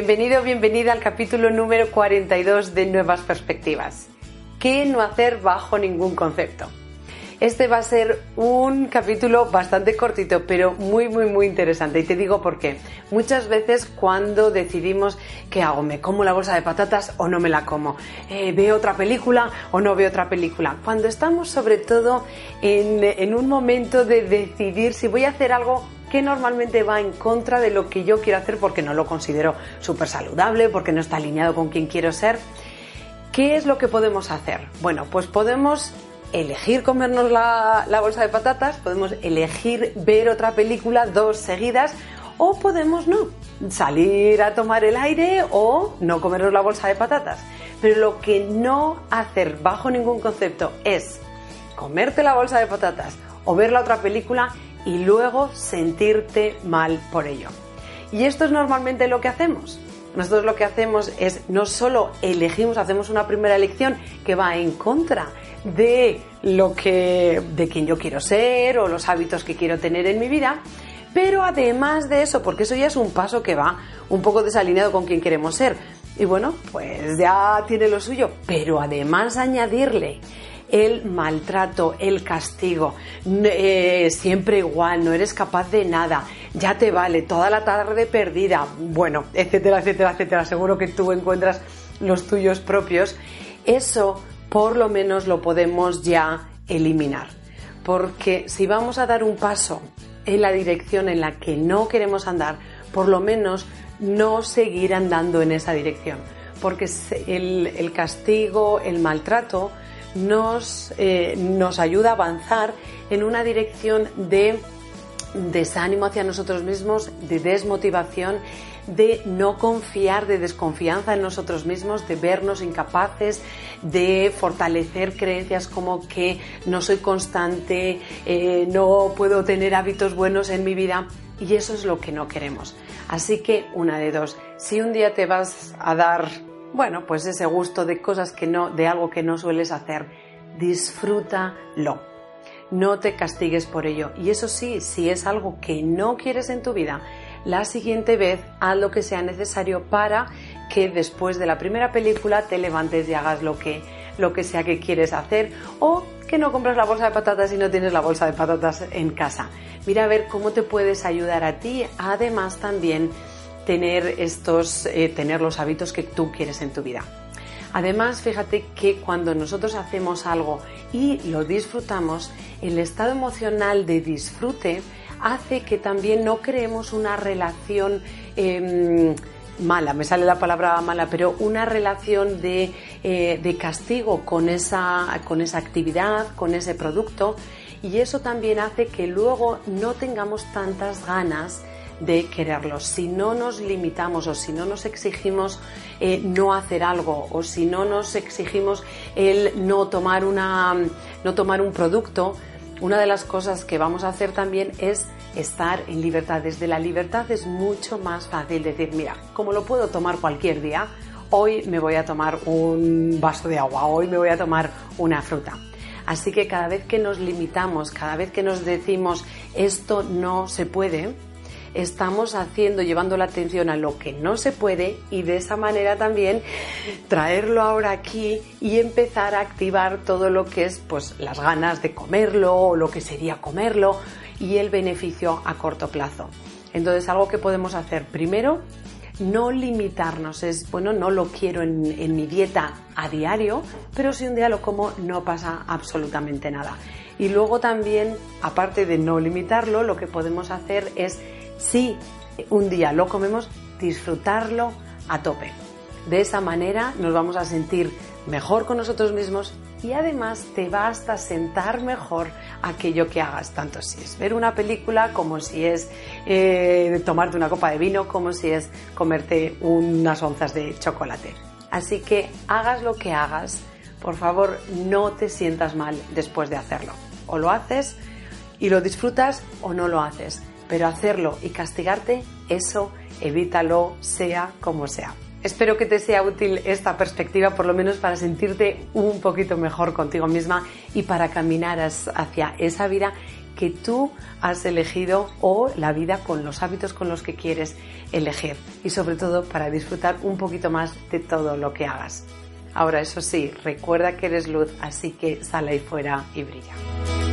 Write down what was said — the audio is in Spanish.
Bienvenido, bienvenida al capítulo número 42 de Nuevas Perspectivas. ¿Qué no hacer bajo ningún concepto? Este va a ser un capítulo bastante cortito, pero muy, muy, muy interesante. Y te digo por qué. Muchas veces cuando decidimos qué hago, me como la bolsa de patatas o no me la como, eh, veo otra película o no veo otra película. Cuando estamos sobre todo en, en un momento de decidir si voy a hacer algo que normalmente va en contra de lo que yo quiero hacer porque no lo considero súper saludable, porque no está alineado con quien quiero ser. ¿Qué es lo que podemos hacer? Bueno, pues podemos elegir comernos la, bolsa de patatas, podemos elegir ver otra película dos seguidas o podemos no, salir a tomar el aire o no comernos la bolsa de patatas. Pero lo que no hacer bajo ningún concepto es comerte la bolsa de patatas o ver la otra película y luego sentirte mal por ello. Y esto es normalmente lo que hacemos. Nosotros lo que hacemos es no solo elegimos, hacemos una primera elección que va en contra de lo que de quien yo quiero ser o los hábitos que quiero tener en mi vida, pero además de eso, porque eso ya es un paso que va un poco desalineado con quien queremos ser. Y bueno, pues ya tiene lo suyo, pero además añadirle el maltrato, el castigo, eh, siempre igual, no eres capaz de nada, ya te vale, toda la tarde perdida, bueno, etcétera, etcétera, etcétera, seguro que tú encuentras los tuyos propios, eso por lo menos lo podemos ya eliminar. Porque si vamos a dar un paso en la dirección en la que no queremos andar, por lo menos no seguir andando en esa dirección. Porque el, castigo, el maltrato, nos, eh, nos ayuda a avanzar en una dirección de desánimo hacia nosotros mismos, de desmotivación de no confiar, de desconfianza en nosotros mismos, de vernos incapaces, de fortalecer creencias como que no soy constante, eh, no puedo tener hábitos buenos en mi vida. Y eso es lo que no queremos. Así que una de dos. Si un día te vas a dar, bueno, pues ese gusto de cosas que no, de algo que no sueles hacer, disfrútalo. No te castigues por ello. Y eso sí, si es algo que no quieres en tu vida, la siguiente vez haz lo que sea necesario para que después de la primera película te levantes y hagas lo que, lo que sea que quieres hacer o que no compres la bolsa de patatas y no tienes la bolsa de patatas en casa. Mira a ver cómo te puedes ayudar a ti, además también tener estos, eh, tener los hábitos que tú quieres en tu vida. Además, fíjate que cuando nosotros hacemos algo y lo disfrutamos, el estado emocional de disfrute hace que también no creemos una relación em, mala, me sale la palabra mala, pero una relación de, eh, castigo con esa, con esa actividad, con ese producto, y eso también hace que luego no tengamos tantas ganas de quererlo. Si no nos limitamos o si no nos exigimos eh, no hacer algo o si no nos exigimos el no tomar, una, no tomar un producto, una de las cosas que vamos a hacer también es estar en libertad. Desde la libertad es mucho más fácil decir, mira, como lo puedo tomar cualquier día, hoy me voy a tomar un vaso de agua, hoy me voy a tomar una fruta. Así que cada vez que nos limitamos, cada vez que nos decimos esto no se puede, estamos haciendo, llevando la atención a lo que no se puede y de esa manera también traerlo ahora aquí y empezar a activar todo lo que es pues las ganas de comerlo o lo que sería comerlo y el beneficio a corto plazo. Entonces algo que podemos hacer primero no limitarnos, es bueno, no lo quiero en, en, mi dieta a diario, pero si un día lo como no pasa absolutamente nada. Y luego también, aparte de no limitarlo, lo que podemos hacer es si un día lo comemos, disfrutarlo a tope. De esa manera nos vamos a sentir mejor con nosotros mismos y además te va hasta sentar mejor aquello que hagas, tanto si es ver una película como si es eh, tomarte una copa de vino, como si es comerte unas onzas de chocolate. Así que hagas lo que hagas, por favor no te sientas mal después de hacerlo. O lo haces y lo disfrutas o no lo haces. Pero hacerlo y castigarte, eso evítalo sea como sea. Espero que te sea útil esta perspectiva, por lo menos para sentirte un poquito mejor contigo misma y para caminar hacia esa vida que tú has elegido o la vida con los hábitos con los que quieres elegir y sobre todo para disfrutar un poquito más de todo lo que hagas. Ahora, eso sí, recuerda que eres luz, así que sale ahí fuera y brilla.